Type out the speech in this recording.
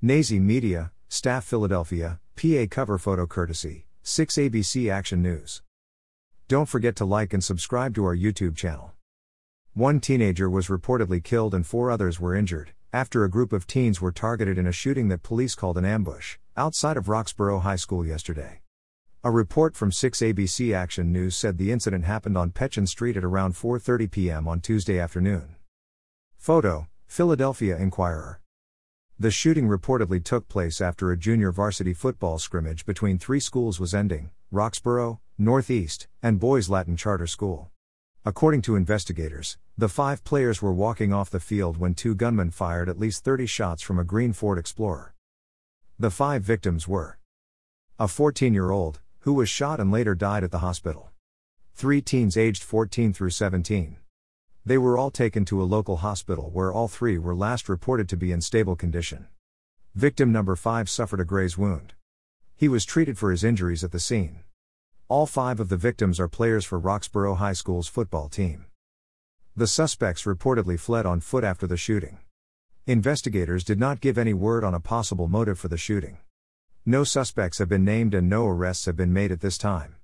Nazi Media, Staff Philadelphia, PA cover photo courtesy, 6 ABC Action News. Don't forget to like and subscribe to our YouTube channel. One teenager was reportedly killed and four others were injured, after a group of teens were targeted in a shooting that police called an ambush, outside of Roxborough High School yesterday. A report from 6 ABC Action News said the incident happened on Pechin Street at around 4:30 p.m. on Tuesday afternoon. Photo: Philadelphia Inquirer. The shooting reportedly took place after a junior varsity football scrimmage between three schools was ending Roxborough, Northeast, and Boys Latin Charter School. According to investigators, the five players were walking off the field when two gunmen fired at least 30 shots from a green Ford Explorer. The five victims were a 14 year old, who was shot and later died at the hospital, three teens aged 14 through 17. They were all taken to a local hospital where all three were last reported to be in stable condition. Victim number 5 suffered a graze wound. He was treated for his injuries at the scene. All five of the victims are players for Roxborough High School's football team. The suspects reportedly fled on foot after the shooting. Investigators did not give any word on a possible motive for the shooting. No suspects have been named and no arrests have been made at this time.